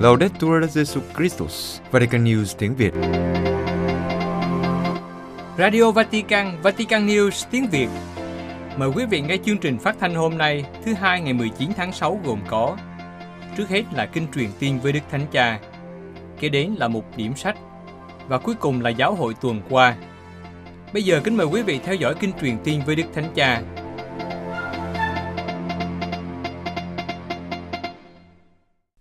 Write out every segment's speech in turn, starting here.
Laudetur Jesu Christus, Vatican News tiếng Việt. Radio Vatican, Vatican News tiếng Việt. Mời quý vị nghe chương trình phát thanh hôm nay, thứ hai ngày 19 tháng 6 gồm có Trước hết là kinh truyền tiên với Đức Thánh Cha, kế đến là một điểm sách và cuối cùng là giáo hội tuần qua. Bây giờ kính mời quý vị theo dõi kinh truyền tiên với Đức Thánh Cha.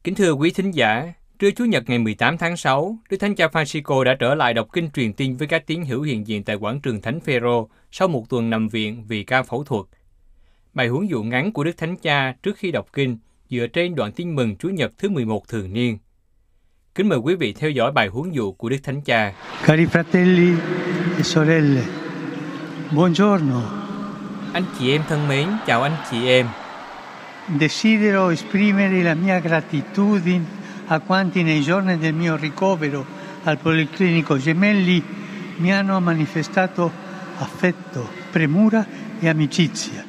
Kính thưa quý thính giả, trưa Chủ nhật ngày 18 tháng 6, Đức Thánh Cha Francisco đã trở lại đọc kinh truyền tin với các tín hữu hiện diện tại quảng trường Thánh Phêrô sau một tuần nằm viện vì ca phẫu thuật. Bài huấn dụ ngắn của Đức Thánh Cha trước khi đọc kinh dựa trên đoạn tin mừng Chủ nhật thứ 11 thường niên. Kính mời quý vị theo dõi bài huấn dụ của Đức Thánh Cha. Cari fratelli e sorelle, buongiorno. Anh chị em thân mến, chào anh chị em. Desidero esprimere la mia gratitudine a quanti nei giorni del mio ricovero al Policlinico Gemelli mi hanno manifestato affetto, premura e amicizia.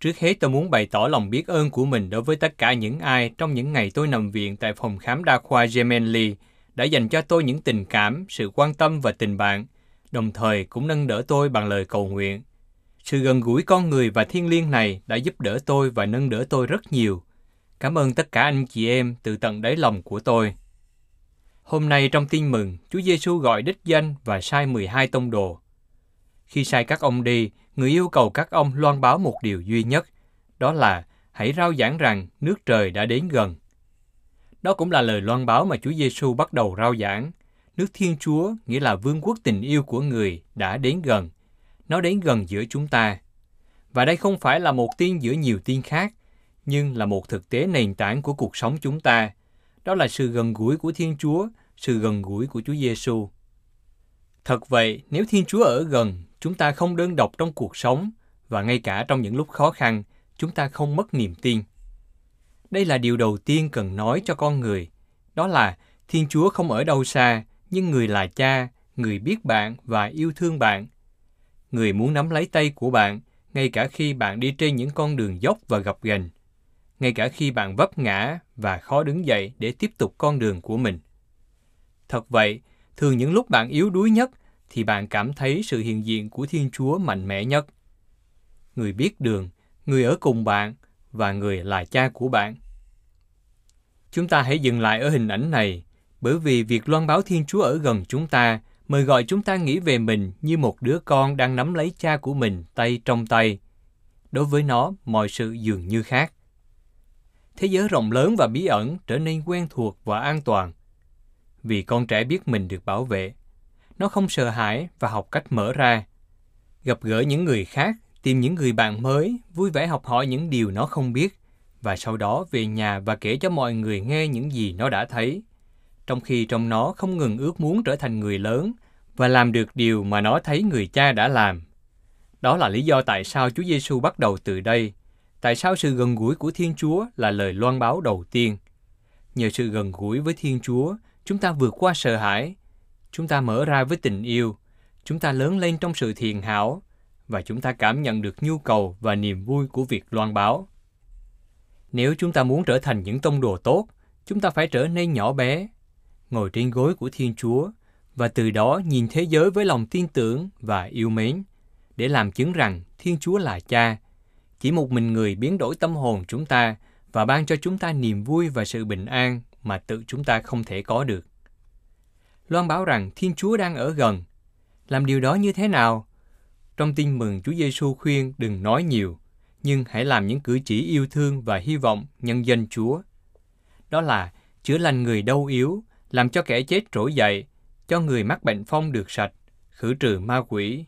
Trước hết tôi muốn bày tỏ lòng biết ơn của mình đối với tất cả những ai trong những ngày tôi nằm viện tại phòng khám đa khoa Gemelli đã dành cho tôi những tình cảm, sự quan tâm và tình bạn, đồng thời cũng nâng đỡ tôi bằng lời cầu nguyện. Sự gần gũi con người và thiên liêng này đã giúp đỡ tôi và nâng đỡ tôi rất nhiều. Cảm ơn tất cả anh chị em từ tận đáy lòng của tôi. Hôm nay trong tin mừng, Chúa Giêsu gọi đích danh và sai 12 tông đồ. Khi sai các ông đi, người yêu cầu các ông loan báo một điều duy nhất, đó là hãy rao giảng rằng nước trời đã đến gần. Đó cũng là lời loan báo mà Chúa Giêsu bắt đầu rao giảng. Nước Thiên Chúa nghĩa là vương quốc tình yêu của người đã đến gần. Nó đến gần giữa chúng ta. Và đây không phải là một tiên giữa nhiều tiên khác, nhưng là một thực tế nền tảng của cuộc sống chúng ta. Đó là sự gần gũi của Thiên Chúa, sự gần gũi của Chúa Giêsu. Thật vậy, nếu Thiên Chúa ở gần, chúng ta không đơn độc trong cuộc sống và ngay cả trong những lúc khó khăn, chúng ta không mất niềm tin. Đây là điều đầu tiên cần nói cho con người, đó là Thiên Chúa không ở đâu xa, nhưng người là cha, người biết bạn và yêu thương bạn. Người muốn nắm lấy tay của bạn, ngay cả khi bạn đi trên những con đường dốc và gập ghềnh, ngay cả khi bạn vấp ngã và khó đứng dậy để tiếp tục con đường của mình. Thật vậy, thường những lúc bạn yếu đuối nhất thì bạn cảm thấy sự hiện diện của Thiên Chúa mạnh mẽ nhất. Người biết đường, người ở cùng bạn và người là cha của bạn. Chúng ta hãy dừng lại ở hình ảnh này, bởi vì việc loan báo Thiên Chúa ở gần chúng ta mời gọi chúng ta nghĩ về mình như một đứa con đang nắm lấy cha của mình tay trong tay. Đối với nó, mọi sự dường như khác. Thế giới rộng lớn và bí ẩn trở nên quen thuộc và an toàn. Vì con trẻ biết mình được bảo vệ. Nó không sợ hãi và học cách mở ra. Gặp gỡ những người khác, tìm những người bạn mới, vui vẻ học hỏi những điều nó không biết, và sau đó về nhà và kể cho mọi người nghe những gì nó đã thấy. Trong khi trong nó không ngừng ước muốn trở thành người lớn và làm được điều mà nó thấy người cha đã làm. Đó là lý do tại sao Chúa Giêsu bắt đầu từ đây. Tại sao sự gần gũi của Thiên Chúa là lời loan báo đầu tiên. Nhờ sự gần gũi với Thiên Chúa, chúng ta vượt qua sợ hãi, chúng ta mở ra với tình yêu, chúng ta lớn lên trong sự thiền hảo và chúng ta cảm nhận được nhu cầu và niềm vui của việc loan báo. Nếu chúng ta muốn trở thành những tông đồ tốt, chúng ta phải trở nên nhỏ bé, ngồi trên gối của Thiên Chúa và từ đó nhìn thế giới với lòng tin tưởng và yêu mến để làm chứng rằng Thiên Chúa là Cha. Chỉ một mình người biến đổi tâm hồn chúng ta và ban cho chúng ta niềm vui và sự bình an mà tự chúng ta không thể có được. Loan báo rằng Thiên Chúa đang ở gần. Làm điều đó như thế nào? Trong tin mừng Chúa Giêsu khuyên đừng nói nhiều, nhưng hãy làm những cử chỉ yêu thương và hy vọng nhân danh Chúa. Đó là chữa lành người đau yếu, làm cho kẻ chết trỗi dậy, cho người mắc bệnh phong được sạch, khử trừ ma quỷ.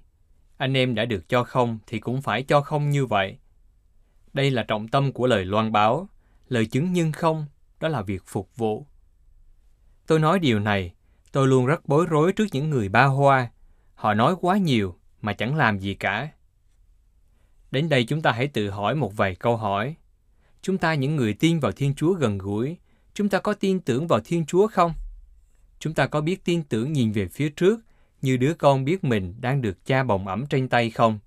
Anh em đã được cho không thì cũng phải cho không như vậy. Đây là trọng tâm của lời loan báo, lời chứng nhân không, đó là việc phục vụ. Tôi nói điều này, tôi luôn rất bối rối trước những người ba hoa. Họ nói quá nhiều mà chẳng làm gì cả. Đến đây chúng ta hãy tự hỏi một vài câu hỏi. Chúng ta những người tin vào Thiên Chúa gần gũi, chúng ta có tin tưởng vào Thiên Chúa không? Chúng ta có biết tin tưởng nhìn về phía trước như đứa con biết mình đang được cha bồng ẩm trên tay không?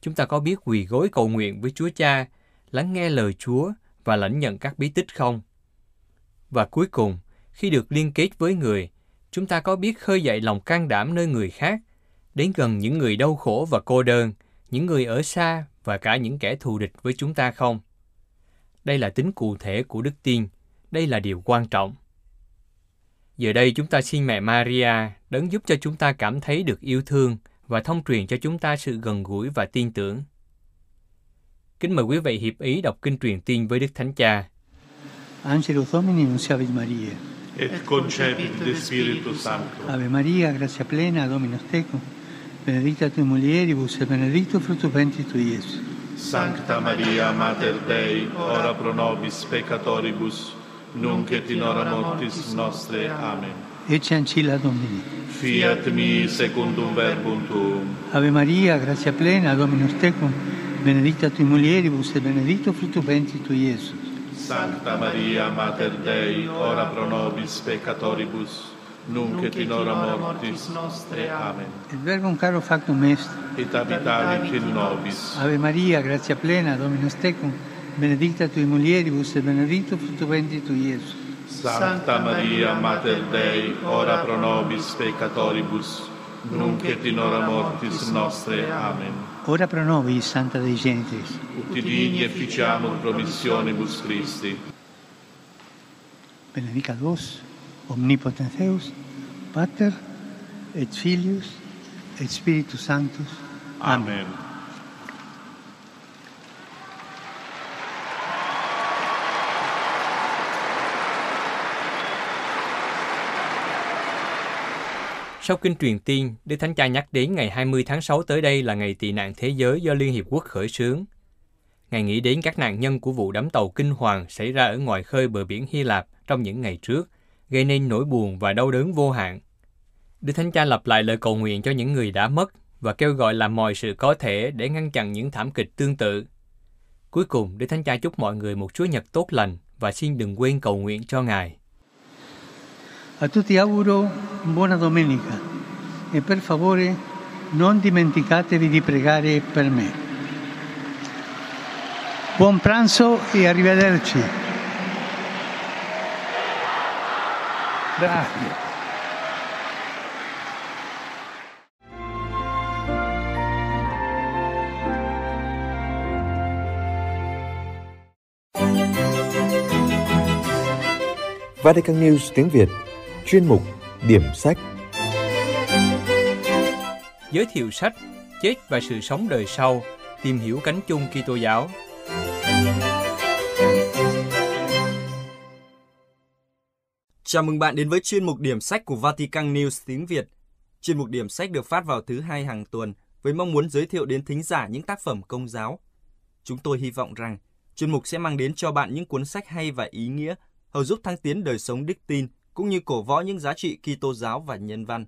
Chúng ta có biết quỳ gối cầu nguyện với Chúa Cha lắng nghe lời Chúa và lãnh nhận các bí tích không? Và cuối cùng, khi được liên kết với người, chúng ta có biết khơi dậy lòng can đảm nơi người khác, đến gần những người đau khổ và cô đơn, những người ở xa và cả những kẻ thù địch với chúng ta không? Đây là tính cụ thể của đức tin, đây là điều quan trọng. Giờ đây chúng ta xin mẹ Maria đấng giúp cho chúng ta cảm thấy được yêu thương và thông truyền cho chúng ta sự gần gũi và tin tưởng. Kính mời quý vị hiệp ý đọc kinh truyền tin với Đức Thánh Cha. Angelus Domini nunciavit Maria. et concepit de Spiritu Sancto. Ave Maria, gratia plena, Dominus tecum, benedicta tui mulieribus et benedictus fructus ventris tui, Iesus. Sancta Maria, Mater Dei, ora pro nobis peccatoribus, nunc et in hora mortis nostre. Amen. Ecce ancilla Domini. Fiat mi secundum verbum tuum. Ave Maria, gratia plena, Dominus tecum, benedicta tui mulieribus et benedictus fructus ventris tui, Iesus. Sancta Maria, Mater Dei, ora pro nobis peccatoribus, nunc et in hora mortis nostre. Amen. Et verbum caro factum est. Et habitavit in nobis. Ave Maria, gratia plena, Dominus tecum, benedicta tui mulieribus et benedictus fructus ventris tui, Iesus. Sancta Maria, Mater Dei, ora pro nobis peccatoribus, nunc et in hora mortis nostre. Amen. Ora pro nobis, Santa Dei Genitrix. Ut digni efficiamur promissionibus Christi. Benedicat vos, omnipotens Deus, Pater, et Filius, et Spiritus Sanctus. Amen. Sau kinh truyền tiên, Đức Thánh Cha nhắc đến ngày 20 tháng 6 tới đây là ngày tị nạn thế giới do Liên Hiệp Quốc khởi xướng. Ngài nghĩ đến các nạn nhân của vụ đắm tàu kinh hoàng xảy ra ở ngoài khơi bờ biển Hy Lạp trong những ngày trước, gây nên nỗi buồn và đau đớn vô hạn. Đức Thánh Cha lặp lại lời cầu nguyện cho những người đã mất và kêu gọi làm mọi sự có thể để ngăn chặn những thảm kịch tương tự. Cuối cùng, Đức Thánh Cha chúc mọi người một Chúa Nhật tốt lành và xin đừng quên cầu nguyện cho Ngài. A tutti auguro buona domenica e per favore non dimenticatevi di pregare per me. Buon pranzo e arrivederci. Grazie. Vatican News tiếng Việt Chuyên mục Điểm sách Giới thiệu sách Chết và sự sống đời sau Tìm hiểu cánh chung Kitô giáo Chào mừng bạn đến với chuyên mục điểm sách của Vatican News tiếng Việt. Chuyên mục điểm sách được phát vào thứ hai hàng tuần với mong muốn giới thiệu đến thính giả những tác phẩm công giáo. Chúng tôi hy vọng rằng chuyên mục sẽ mang đến cho bạn những cuốn sách hay và ý nghĩa, hầu giúp thăng tiến đời sống đức tin cũng như cổ võ những giá trị Kitô giáo và nhân văn.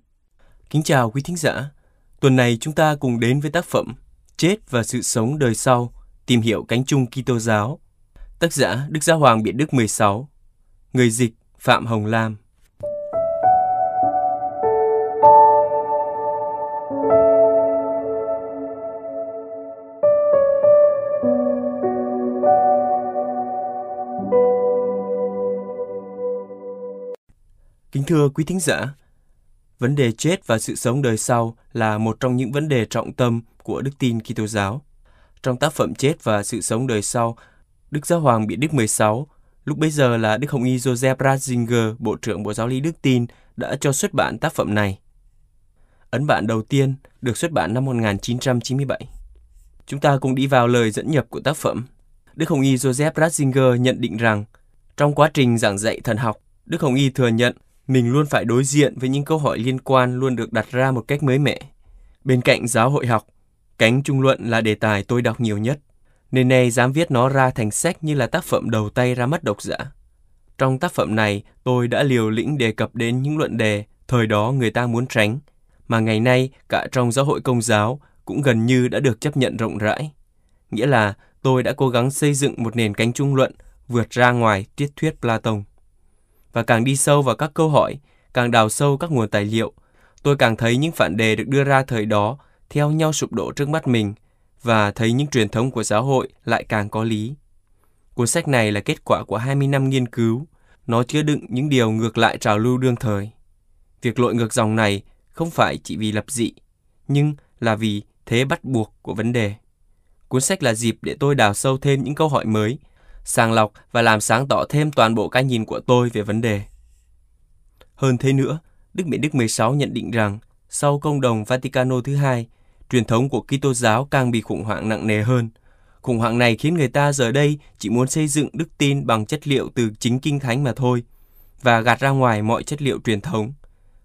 Kính chào quý thính giả. Tuần này chúng ta cùng đến với tác phẩm Chết và sự sống đời sau, tìm hiểu cánh chung Kitô giáo. Tác giả Đức Giáo Hoàng Biện Đức 16. Người dịch Phạm Hồng Lam. Thưa quý thính giả, vấn đề chết và sự sống đời sau là một trong những vấn đề trọng tâm của đức tin Kitô giáo. Trong tác phẩm Chết và sự sống đời sau, Đức Giáo Hoàng Biện Đức 16, lúc bấy giờ là Đức Hồng Y Joseph Ratzinger, Bộ trưởng Bộ Giáo lý Đức tin, đã cho xuất bản tác phẩm này. Ấn bản đầu tiên được xuất bản năm 1997. Chúng ta cùng đi vào lời dẫn nhập của tác phẩm. Đức Hồng Y Joseph Ratzinger nhận định rằng, trong quá trình giảng dạy thần học, Đức Hồng Y thừa nhận mình luôn phải đối diện với những câu hỏi liên quan luôn được đặt ra một cách mới mẻ. Bên cạnh giáo hội học, cánh trung luận là đề tài tôi đọc nhiều nhất, nên nay dám viết nó ra thành sách như là tác phẩm đầu tay ra mắt độc giả. Trong tác phẩm này, tôi đã liều lĩnh đề cập đến những luận đề thời đó người ta muốn tránh, mà ngày nay cả trong giáo hội công giáo cũng gần như đã được chấp nhận rộng rãi. Nghĩa là tôi đã cố gắng xây dựng một nền cánh trung luận vượt ra ngoài triết thuyết Platon và càng đi sâu vào các câu hỏi, càng đào sâu các nguồn tài liệu, tôi càng thấy những phản đề được đưa ra thời đó theo nhau sụp đổ trước mắt mình và thấy những truyền thống của xã hội lại càng có lý. Cuốn sách này là kết quả của 20 năm nghiên cứu. Nó chứa đựng những điều ngược lại trào lưu đương thời. Việc lội ngược dòng này không phải chỉ vì lập dị, nhưng là vì thế bắt buộc của vấn đề. Cuốn sách là dịp để tôi đào sâu thêm những câu hỏi mới, sàng lọc và làm sáng tỏ thêm toàn bộ cái nhìn của tôi về vấn đề. Hơn thế nữa, Đức Mẹ Đức 16 nhận định rằng sau công đồng Vaticano thứ hai, truyền thống của Kitô giáo càng bị khủng hoảng nặng nề hơn. Khủng hoảng này khiến người ta giờ đây chỉ muốn xây dựng đức tin bằng chất liệu từ chính kinh thánh mà thôi và gạt ra ngoài mọi chất liệu truyền thống.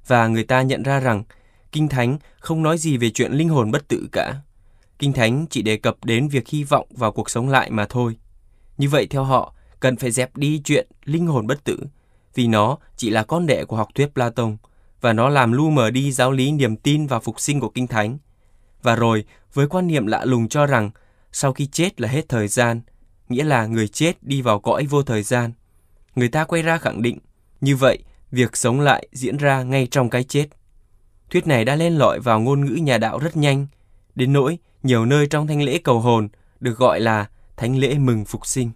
Và người ta nhận ra rằng kinh thánh không nói gì về chuyện linh hồn bất tử cả. Kinh thánh chỉ đề cập đến việc hy vọng vào cuộc sống lại mà thôi. Như vậy theo họ, cần phải dẹp đi chuyện linh hồn bất tử, vì nó chỉ là con đệ của học thuyết Platon và nó làm lu mờ đi giáo lý niềm tin và phục sinh của Kinh Thánh. Và rồi, với quan niệm lạ lùng cho rằng sau khi chết là hết thời gian, nghĩa là người chết đi vào cõi vô thời gian. Người ta quay ra khẳng định, như vậy, việc sống lại diễn ra ngay trong cái chết. Thuyết này đã lên lọi vào ngôn ngữ nhà đạo rất nhanh, đến nỗi nhiều nơi trong thanh lễ cầu hồn được gọi là thánh lễ mừng phục sinh.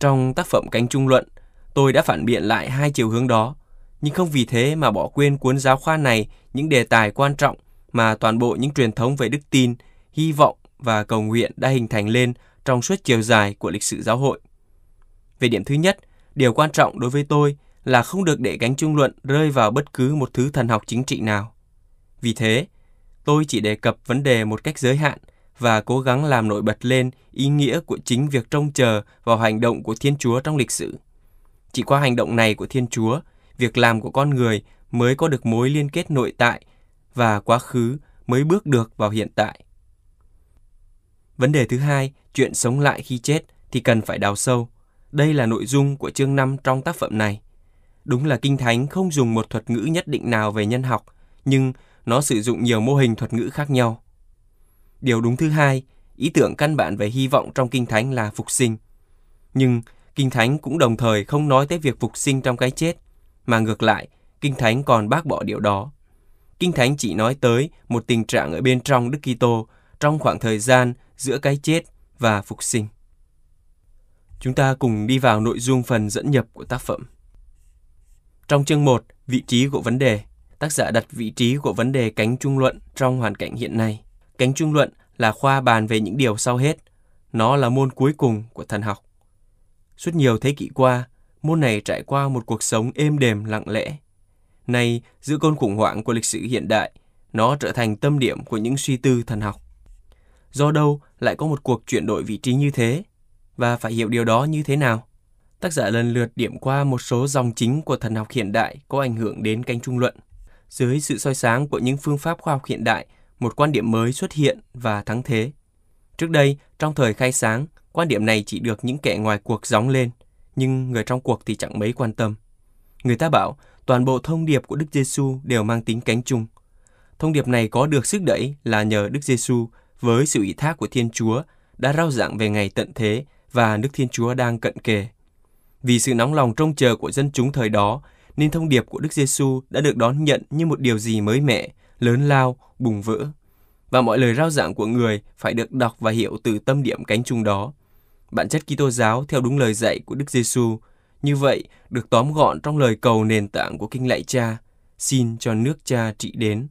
Trong tác phẩm Cánh Trung Luận, tôi đã phản biện lại hai chiều hướng đó, nhưng không vì thế mà bỏ quên cuốn giáo khoa này những đề tài quan trọng mà toàn bộ những truyền thống về đức tin, hy vọng và cầu nguyện đã hình thành lên trong suốt chiều dài của lịch sử giáo hội. Về điểm thứ nhất, điều quan trọng đối với tôi là không được để cánh trung luận rơi vào bất cứ một thứ thần học chính trị nào. Vì thế, tôi chỉ đề cập vấn đề một cách giới hạn và cố gắng làm nổi bật lên ý nghĩa của chính việc trông chờ vào hành động của Thiên Chúa trong lịch sử. Chỉ qua hành động này của Thiên Chúa, việc làm của con người mới có được mối liên kết nội tại và quá khứ mới bước được vào hiện tại. Vấn đề thứ hai, chuyện sống lại khi chết thì cần phải đào sâu. Đây là nội dung của chương 5 trong tác phẩm này. Đúng là Kinh Thánh không dùng một thuật ngữ nhất định nào về nhân học, nhưng nó sử dụng nhiều mô hình thuật ngữ khác nhau. Điều đúng thứ hai, ý tưởng căn bản về hy vọng trong Kinh Thánh là phục sinh. Nhưng Kinh Thánh cũng đồng thời không nói tới việc phục sinh trong cái chết, mà ngược lại, Kinh Thánh còn bác bỏ điều đó. Kinh Thánh chỉ nói tới một tình trạng ở bên trong Đức Kitô trong khoảng thời gian giữa cái chết và phục sinh. Chúng ta cùng đi vào nội dung phần dẫn nhập của tác phẩm. Trong chương 1, vị trí của vấn đề, tác giả đặt vị trí của vấn đề cánh trung luận trong hoàn cảnh hiện nay. Cánh trung luận là khoa bàn về những điều sau hết. Nó là môn cuối cùng của thần học. Suốt nhiều thế kỷ qua, môn này trải qua một cuộc sống êm đềm lặng lẽ. Nay, giữa cơn khủng hoảng của lịch sử hiện đại, nó trở thành tâm điểm của những suy tư thần học. Do đâu lại có một cuộc chuyển đổi vị trí như thế? Và phải hiểu điều đó như thế nào? Tác giả lần lượt điểm qua một số dòng chính của thần học hiện đại có ảnh hưởng đến cánh trung luận. Dưới sự soi sáng của những phương pháp khoa học hiện đại, một quan điểm mới xuất hiện và thắng thế. Trước đây, trong thời khai sáng, quan điểm này chỉ được những kẻ ngoài cuộc gióng lên, nhưng người trong cuộc thì chẳng mấy quan tâm. Người ta bảo toàn bộ thông điệp của Đức Giêsu đều mang tính cánh chung. Thông điệp này có được sức đẩy là nhờ Đức Giêsu với sự ủy thác của Thiên Chúa đã rao giảng về ngày tận thế và nước Thiên Chúa đang cận kề. Vì sự nóng lòng trông chờ của dân chúng thời đó, nên thông điệp của Đức Giêsu đã được đón nhận như một điều gì mới mẻ, lớn lao, bùng vỡ. Và mọi lời rao giảng của người phải được đọc và hiểu từ tâm điểm cánh chung đó. Bản chất Kitô giáo theo đúng lời dạy của Đức Giêsu, như vậy được tóm gọn trong lời cầu nền tảng của Kinh Lạy Cha, xin cho nước Cha trị đến.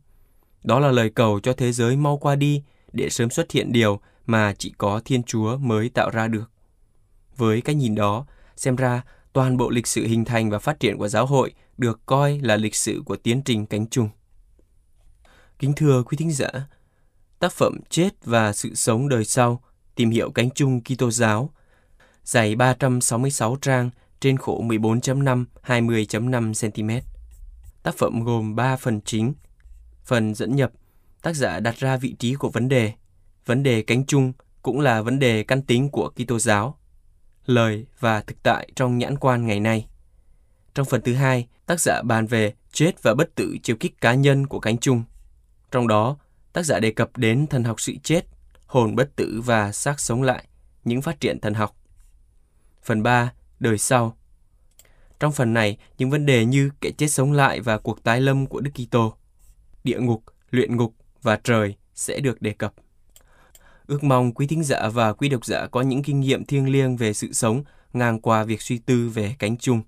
Đó là lời cầu cho thế giới mau qua đi để sớm xuất hiện điều mà chỉ có Thiên Chúa mới tạo ra được. Với cái nhìn đó, xem ra toàn bộ lịch sử hình thành và phát triển của giáo hội được coi là lịch sử của tiến trình cánh chung. Kính thưa quý thính giả, tác phẩm Chết và sự sống đời sau tìm hiểu cánh chung Kitô giáo dày 366 trang trên khổ 14.5 20.5 cm. Tác phẩm gồm 3 phần chính. Phần dẫn nhập tác giả đặt ra vị trí của vấn đề. Vấn đề cánh chung cũng là vấn đề căn tính của Kitô giáo. Lời và thực tại trong nhãn quan ngày nay. Trong phần thứ hai, tác giả bàn về chết và bất tử chiều kích cá nhân của cánh chung. Trong đó, tác giả đề cập đến thần học sự chết, hồn bất tử và xác sống lại, những phát triển thần học. Phần 3, đời sau. Trong phần này, những vấn đề như kẻ chết sống lại và cuộc tái lâm của Đức Kitô, địa ngục, luyện ngục và trời sẽ được đề cập. ước mong quý thính giả và quý độc giả có những kinh nghiệm thiêng liêng về sự sống ngang qua việc suy tư về cánh chung.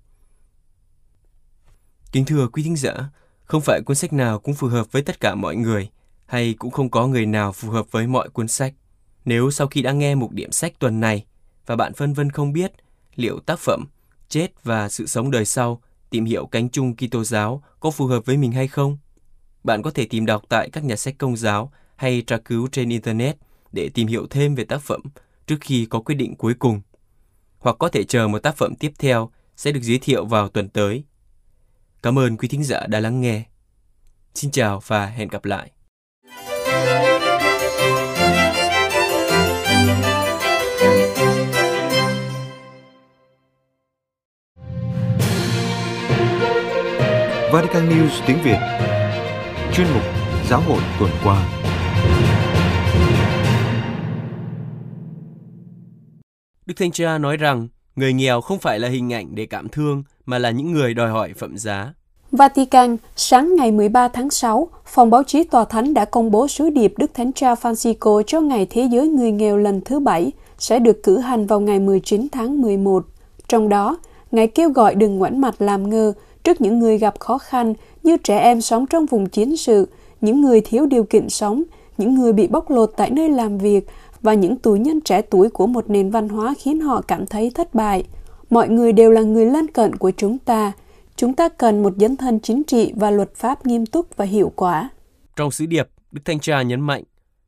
Kính thưa quý thính giả, không phải cuốn sách nào cũng phù hợp với tất cả mọi người, hay cũng không có người nào phù hợp với mọi cuốn sách. Nếu sau khi đã nghe mục điểm sách tuần này và bạn phân vân không biết liệu tác phẩm Chết và sự sống đời sau tìm hiểu cánh chung Kitô giáo có phù hợp với mình hay không, bạn có thể tìm đọc tại các nhà sách công giáo hay tra cứu trên internet để tìm hiểu thêm về tác phẩm trước khi có quyết định cuối cùng. Hoặc có thể chờ một tác phẩm tiếp theo sẽ được giới thiệu vào tuần tới. Cảm ơn quý thính giả đã lắng nghe. Xin chào và hẹn gặp lại. Vatican News tiếng Việt Chuyên mục Giáo hội tuần qua Đức Thanh Cha nói rằng người nghèo không phải là hình ảnh để cảm thương mà là những người đòi hỏi phẩm giá. Vatican, sáng ngày 13 tháng 6, Phòng báo chí Tòa Thánh đã công bố sứ điệp Đức Thánh Cha Francisco cho Ngày Thế giới Người nghèo lần thứ bảy sẽ được cử hành vào ngày 19 tháng 11. Trong đó, Ngài kêu gọi đừng ngoảnh mặt làm ngơ trước những người gặp khó khăn như trẻ em sống trong vùng chiến sự, những người thiếu điều kiện sống, những người bị bóc lột tại nơi làm việc và những tù nhân trẻ tuổi của một nền văn hóa khiến họ cảm thấy thất bại. Mọi người đều là người lân cận của chúng ta. Chúng ta cần một dấn thân chính trị và luật pháp nghiêm túc và hiệu quả. Trong sứ điệp, Đức Thanh Cha nhấn mạnh,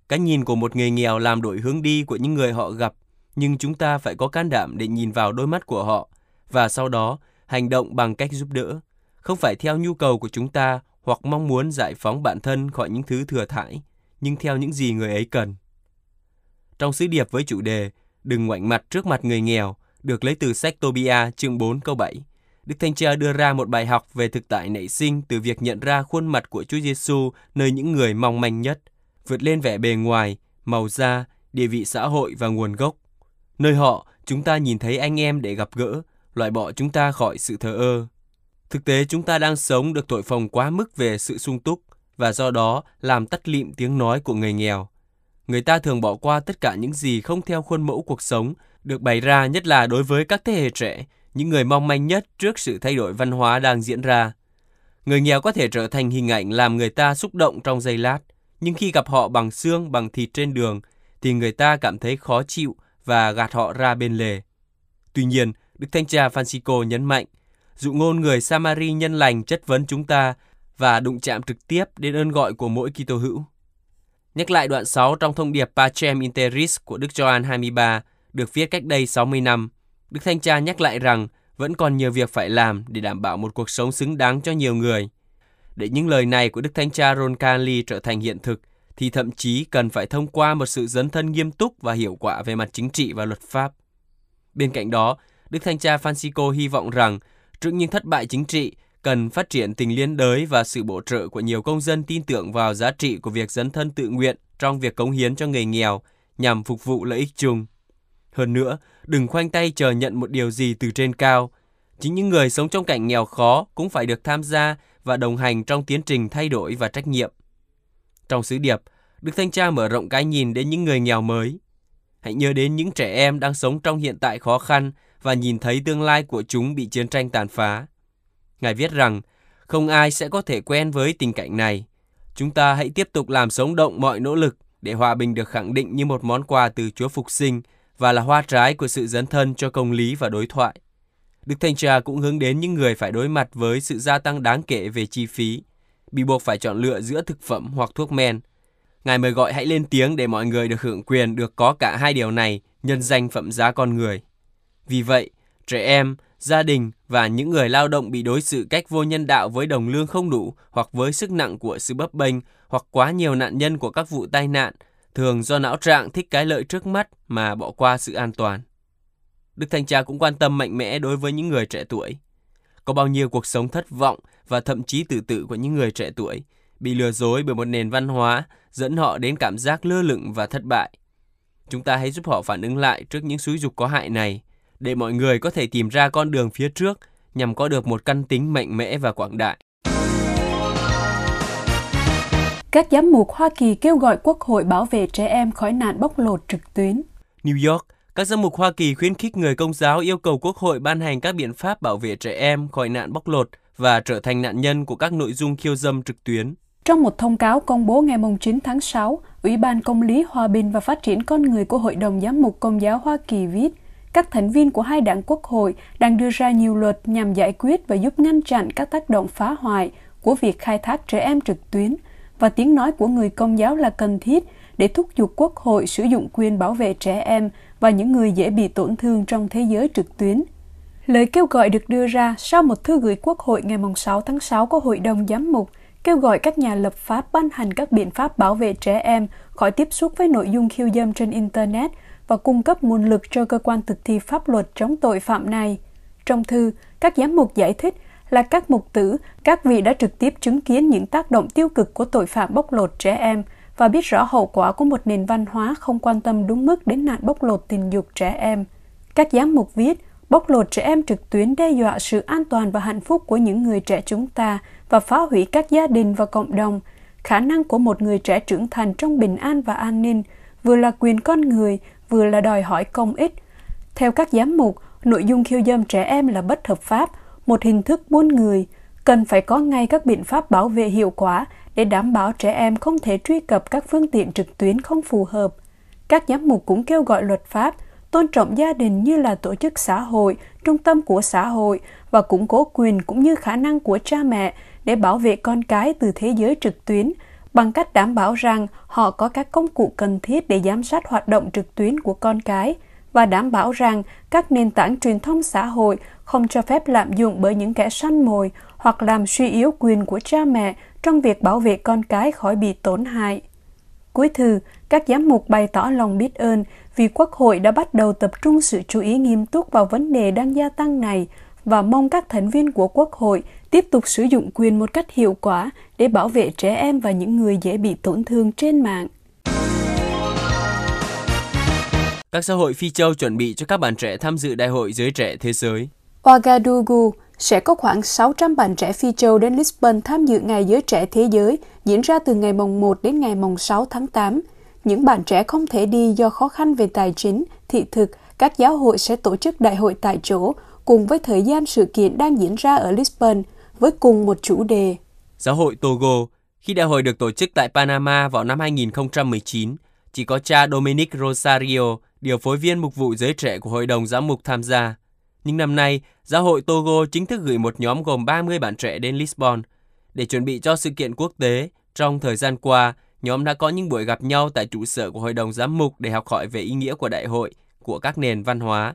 cái nhìn của một người nghèo làm đổi hướng đi của những người họ gặp, nhưng chúng ta phải có can đảm để nhìn vào đôi mắt của họ và sau đó hành động bằng cách giúp đỡ, không phải theo nhu cầu của chúng ta hoặc mong muốn giải phóng bản thân khỏi những thứ thừa thải, nhưng theo những gì người ấy cần. Trong sứ điệp với chủ đề Đừng ngoảnh mặt trước mặt người nghèo, được lấy từ sách Tobia chương 4 câu 7, Đức thánh Cha đưa ra một bài học về thực tại nảy sinh từ việc nhận ra khuôn mặt của Chúa Giêsu nơi những người mong manh nhất, vượt lên vẻ bề ngoài, màu da, địa vị xã hội và nguồn gốc. Nơi họ, chúng ta nhìn thấy anh em để gặp gỡ, loại bỏ chúng ta khỏi sự thờ ơ. Thực tế chúng ta đang sống được thổi phồng quá mức về sự sung túc và do đó làm tắt lịm tiếng nói của người nghèo. Người ta thường bỏ qua tất cả những gì không theo khuôn mẫu cuộc sống được bày ra nhất là đối với các thế hệ trẻ, những người mong manh nhất trước sự thay đổi văn hóa đang diễn ra. Người nghèo có thể trở thành hình ảnh làm người ta xúc động trong giây lát, nhưng khi gặp họ bằng xương, bằng thịt trên đường, thì người ta cảm thấy khó chịu và gạt họ ra bên lề. Tuy nhiên, Đức Thanh Cha Francisco nhấn mạnh, dụ ngôn người Samari nhân lành chất vấn chúng ta và đụng chạm trực tiếp đến ơn gọi của mỗi Kitô hữu. Nhắc lại đoạn 6 trong thông điệp Pacem Interis của Đức Gioan 23 được viết cách đây 60 năm, Đức Thanh Cha nhắc lại rằng vẫn còn nhiều việc phải làm để đảm bảo một cuộc sống xứng đáng cho nhiều người. Để những lời này của Đức Thánh Cha Roncalli trở thành hiện thực, thì thậm chí cần phải thông qua một sự dấn thân nghiêm túc và hiệu quả về mặt chính trị và luật pháp. Bên cạnh đó, Đức Thanh Cha Francisco hy vọng rằng trước những thất bại chính trị, cần phát triển tình liên đới và sự bổ trợ của nhiều công dân tin tưởng vào giá trị của việc dấn thân tự nguyện trong việc cống hiến cho người nghèo nhằm phục vụ lợi ích chung. Hơn nữa, đừng khoanh tay chờ nhận một điều gì từ trên cao. Chính những người sống trong cảnh nghèo khó cũng phải được tham gia và đồng hành trong tiến trình thay đổi và trách nhiệm. Trong sứ điệp, Đức Thanh Cha mở rộng cái nhìn đến những người nghèo mới. Hãy nhớ đến những trẻ em đang sống trong hiện tại khó khăn và nhìn thấy tương lai của chúng bị chiến tranh tàn phá. Ngài viết rằng, không ai sẽ có thể quen với tình cảnh này. Chúng ta hãy tiếp tục làm sống động mọi nỗ lực để hòa bình được khẳng định như một món quà từ Chúa Phục sinh và là hoa trái của sự dấn thân cho công lý và đối thoại. Đức Thanh Cha cũng hướng đến những người phải đối mặt với sự gia tăng đáng kể về chi phí, bị buộc phải chọn lựa giữa thực phẩm hoặc thuốc men. Ngài mời gọi hãy lên tiếng để mọi người được hưởng quyền được có cả hai điều này nhân danh phẩm giá con người. Vì vậy, trẻ em, gia đình và những người lao động bị đối xử cách vô nhân đạo với đồng lương không đủ hoặc với sức nặng của sự bấp bênh hoặc quá nhiều nạn nhân của các vụ tai nạn, thường do não trạng thích cái lợi trước mắt mà bỏ qua sự an toàn. Đức Thanh Cha cũng quan tâm mạnh mẽ đối với những người trẻ tuổi. Có bao nhiêu cuộc sống thất vọng và thậm chí tự tử của những người trẻ tuổi bị lừa dối bởi một nền văn hóa dẫn họ đến cảm giác lơ lửng và thất bại. Chúng ta hãy giúp họ phản ứng lại trước những xúi dục có hại này để mọi người có thể tìm ra con đường phía trước nhằm có được một căn tính mạnh mẽ và quảng đại. Các giám mục Hoa Kỳ kêu gọi Quốc hội bảo vệ trẻ em khỏi nạn bóc lột trực tuyến. New York, các giám mục Hoa Kỳ khuyến khích người công giáo yêu cầu Quốc hội ban hành các biện pháp bảo vệ trẻ em khỏi nạn bóc lột và trở thành nạn nhân của các nội dung khiêu dâm trực tuyến. Trong một thông cáo công bố ngày 9 tháng 6, Ủy ban Công lý Hòa bình và Phát triển Con Người của Hội đồng Giám mục Công giáo Hoa Kỳ viết, các thành viên của hai đảng quốc hội đang đưa ra nhiều luật nhằm giải quyết và giúp ngăn chặn các tác động phá hoại của việc khai thác trẻ em trực tuyến, và tiếng nói của người công giáo là cần thiết để thúc giục quốc hội sử dụng quyền bảo vệ trẻ em và những người dễ bị tổn thương trong thế giới trực tuyến. Lời kêu gọi được đưa ra sau một thư gửi Quốc hội ngày 6 tháng 6 của Hội đồng Giám mục kêu gọi các nhà lập pháp ban hành các biện pháp bảo vệ trẻ em khỏi tiếp xúc với nội dung khiêu dâm trên Internet và cung cấp nguồn lực cho cơ quan thực thi pháp luật chống tội phạm này. Trong thư, các giám mục giải thích là các mục tử, các vị đã trực tiếp chứng kiến những tác động tiêu cực của tội phạm bóc lột trẻ em và biết rõ hậu quả của một nền văn hóa không quan tâm đúng mức đến nạn bóc lột tình dục trẻ em. Các giám mục viết, bóc lột trẻ em trực tuyến đe dọa sự an toàn và hạnh phúc của những người trẻ chúng ta và phá hủy các gia đình và cộng đồng. Khả năng của một người trẻ trưởng thành trong bình an và an ninh vừa là quyền con người, vừa là đòi hỏi công ích. Theo các giám mục, nội dung khiêu dâm trẻ em là bất hợp pháp, một hình thức buôn người, cần phải có ngay các biện pháp bảo vệ hiệu quả để đảm bảo trẻ em không thể truy cập các phương tiện trực tuyến không phù hợp. Các giám mục cũng kêu gọi luật pháp tôn trọng gia đình như là tổ chức xã hội, trung tâm của xã hội và củng cố quyền cũng như khả năng của cha mẹ để bảo vệ con cái từ thế giới trực tuyến bằng cách đảm bảo rằng họ có các công cụ cần thiết để giám sát hoạt động trực tuyến của con cái và đảm bảo rằng các nền tảng truyền thông xã hội không cho phép lạm dụng bởi những kẻ săn mồi hoặc làm suy yếu quyền của cha mẹ trong việc bảo vệ con cái khỏi bị tổn hại. Cuối thư, các giám mục bày tỏ lòng biết ơn vì Quốc hội đã bắt đầu tập trung sự chú ý nghiêm túc vào vấn đề đang gia tăng này và mong các thành viên của Quốc hội tiếp tục sử dụng quyền một cách hiệu quả để bảo vệ trẻ em và những người dễ bị tổn thương trên mạng. Các xã hội Phi Châu chuẩn bị cho các bạn trẻ tham dự Đại hội Giới Trẻ Thế Giới. Ouagadougou sẽ có khoảng 600 bạn trẻ Phi Châu đến Lisbon tham dự Ngày Giới Trẻ Thế Giới diễn ra từ ngày mồng 1 đến ngày mồng 6 tháng 8. Những bạn trẻ không thể đi do khó khăn về tài chính, thị thực, các giáo hội sẽ tổ chức đại hội tại chỗ cùng với thời gian sự kiện đang diễn ra ở Lisbon với cùng một chủ đề. Giáo hội Togo, khi đại hội được tổ chức tại Panama vào năm 2019, chỉ có cha Dominic Rosario, điều phối viên mục vụ giới trẻ của Hội đồng Giám mục tham gia. Nhưng năm nay, giáo hội Togo chính thức gửi một nhóm gồm 30 bạn trẻ đến Lisbon. Để chuẩn bị cho sự kiện quốc tế, trong thời gian qua, nhóm đã có những buổi gặp nhau tại trụ sở của Hội đồng Giám mục để học hỏi về ý nghĩa của đại hội, của các nền văn hóa.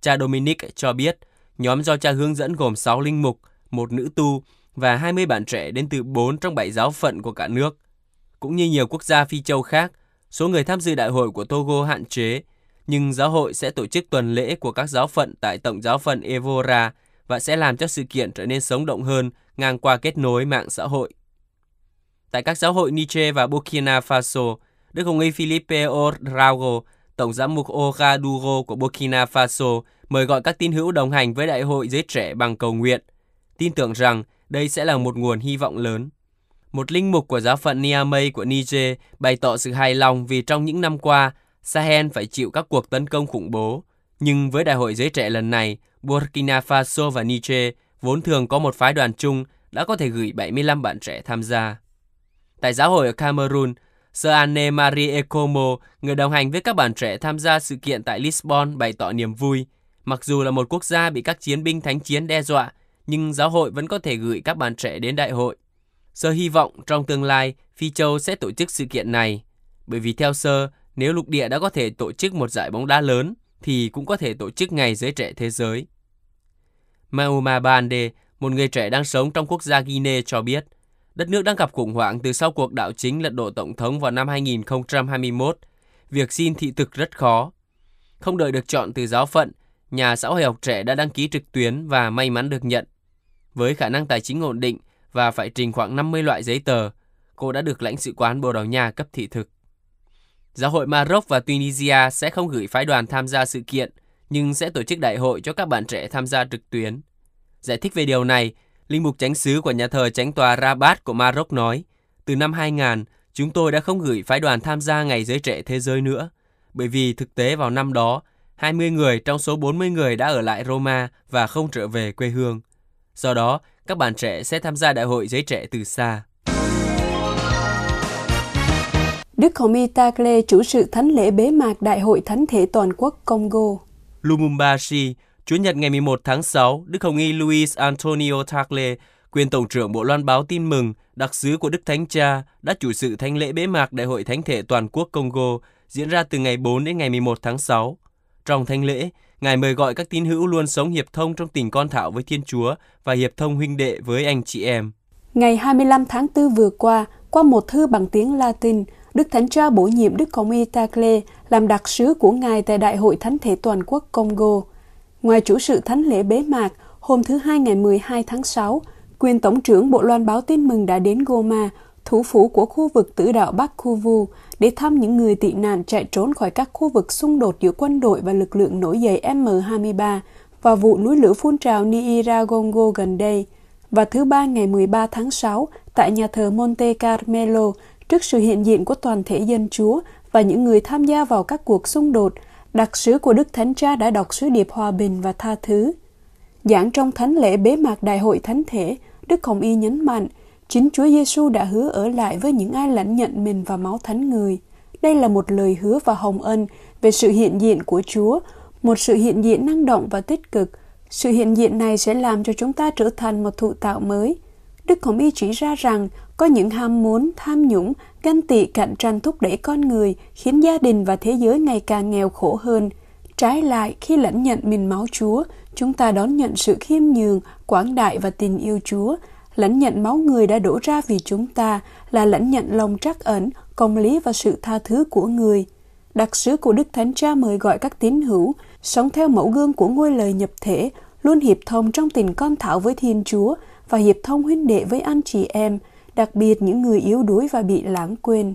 Cha Dominic cho biết, nhóm do cha hướng dẫn gồm 6 linh mục, một nữ tu và 20 bạn trẻ đến từ 4 trong 7 giáo phận của cả nước. Cũng như nhiều quốc gia Phi châu khác, số người tham dự đại hội của Togo hạn chế, nhưng giáo hội sẽ tổ chức tuần lễ của các giáo phận tại Tổng giáo phận Evora và sẽ làm cho sự kiện trở nên sống động hơn ngang qua kết nối mạng xã hội. Tại các giáo hội Niger và Burkina Faso, Đức Hồng y Philippe Ouedraogo, Tổng giám mục Ogadugo của Burkina Faso, mời gọi các tín hữu đồng hành với Đại hội Giới Trẻ bằng cầu nguyện, tin tưởng rằng đây sẽ là một nguồn hy vọng lớn. Một linh mục của giáo phận Niamey của Niger bày tỏ sự hài lòng vì trong những năm qua, Sahel phải chịu các cuộc tấn công khủng bố. Nhưng với Đại hội Giới Trẻ lần này, Burkina Faso và Niger vốn thường có một phái đoàn chung đã có thể gửi 75 bạn trẻ tham gia. Tại giáo hội ở Cameroon, Sir Anne Marie Ecomo, người đồng hành với các bạn trẻ tham gia sự kiện tại Lisbon bày tỏ niềm vui. Mặc dù là một quốc gia bị các chiến binh thánh chiến đe dọa, nhưng giáo hội vẫn có thể gửi các bạn trẻ đến đại hội. Sơ hy vọng trong tương lai, Phi Châu sẽ tổ chức sự kiện này. Bởi vì theo Sơ, nếu lục địa đã có thể tổ chức một giải bóng đá lớn, thì cũng có thể tổ chức ngày giới trẻ thế giới. Mauma Bande, một người trẻ đang sống trong quốc gia Guinea cho biết, đất nước đang gặp khủng hoảng từ sau cuộc đảo chính lật đổ tổng thống vào năm 2021. Việc xin thị thực rất khó. Không đợi được chọn từ giáo phận, nhà xã hội học trẻ đã đăng ký trực tuyến và may mắn được nhận. Với khả năng tài chính ổn định và phải trình khoảng 50 loại giấy tờ, cô đã được lãnh sự quán Bồ Đào Nha cấp thị thực. Giáo hội Maroc và Tunisia sẽ không gửi phái đoàn tham gia sự kiện, nhưng sẽ tổ chức đại hội cho các bạn trẻ tham gia trực tuyến. Giải thích về điều này, Linh mục chánh xứ của nhà thờ chánh tòa Rabat của Maroc nói, Từ năm 2000, chúng tôi đã không gửi phái đoàn tham gia Ngày Giới Trẻ Thế Giới nữa, bởi vì thực tế vào năm đó, 20 người trong số 40 người đã ở lại Roma và không trở về quê hương. Do đó, các bạn trẻ sẽ tham gia Đại hội Giới Trẻ từ xa. Đức Hồng Y Tagle chủ sự thánh lễ bế mạc Đại hội Thánh thể Toàn quốc Congo. Lumumbashi, Chủ nhật ngày 11 tháng 6, Đức Hồng Y Luis Antonio Tagle, quyền Tổng trưởng Bộ Loan báo tin mừng, đặc sứ của Đức Thánh Cha, đã chủ sự thánh lễ bế mạc Đại hội Thánh thể Toàn quốc Congo diễn ra từ ngày 4 đến ngày 11 tháng 6. Trong thánh lễ, Ngài mời gọi các tín hữu luôn sống hiệp thông trong tình con thảo với Thiên Chúa và hiệp thông huynh đệ với anh chị em. Ngày 25 tháng 4 vừa qua, qua một thư bằng tiếng Latin, Đức Thánh Cha bổ nhiệm Đức Công y Tacle làm đặc sứ của Ngài tại Đại hội Thánh thể Toàn quốc Congo. Ngoài chủ sự thánh lễ bế mạc, hôm thứ Hai ngày 12 tháng 6, quyền Tổng trưởng Bộ Loan báo tin mừng đã đến Goma, thủ phủ của khu vực tử đạo Bắc Kuvu, để thăm những người tị nạn chạy trốn khỏi các khu vực xung đột giữa quân đội và lực lượng nổi dậy M23 và vụ núi lửa phun trào Niiragongo gần đây. Và thứ ba ngày 13 tháng 6, tại nhà thờ Monte Carmelo, trước sự hiện diện của toàn thể dân Chúa và những người tham gia vào các cuộc xung đột, đặc sứ của Đức Thánh Cha đã đọc sứ điệp hòa bình và tha thứ. Giảng trong thánh lễ bế mạc Đại hội Thánh thể, Đức Hồng Y nhấn mạnh, chính Chúa Giêsu đã hứa ở lại với những ai lãnh nhận mình và máu thánh người. Đây là một lời hứa và hồng ân về sự hiện diện của Chúa, một sự hiện diện năng động và tích cực. Sự hiện diện này sẽ làm cho chúng ta trở thành một thụ tạo mới. Đức Hồng Y chỉ ra rằng có những ham muốn, tham nhũng, ganh tị cạnh tranh thúc đẩy con người, khiến gia đình và thế giới ngày càng nghèo khổ hơn. Trái lại, khi lãnh nhận mình máu Chúa, chúng ta đón nhận sự khiêm nhường, quảng đại và tình yêu Chúa. Lãnh nhận máu người đã đổ ra vì chúng ta là lãnh nhận lòng trắc ẩn, công lý và sự tha thứ của người. Đặc sứ của Đức Thánh Cha mời gọi các tín hữu sống theo mẫu gương của ngôi lời nhập thể, luôn hiệp thông trong tình con thảo với Thiên Chúa và hiệp thông huynh đệ với anh chị em, đặc biệt những người yếu đuối và bị lãng quên.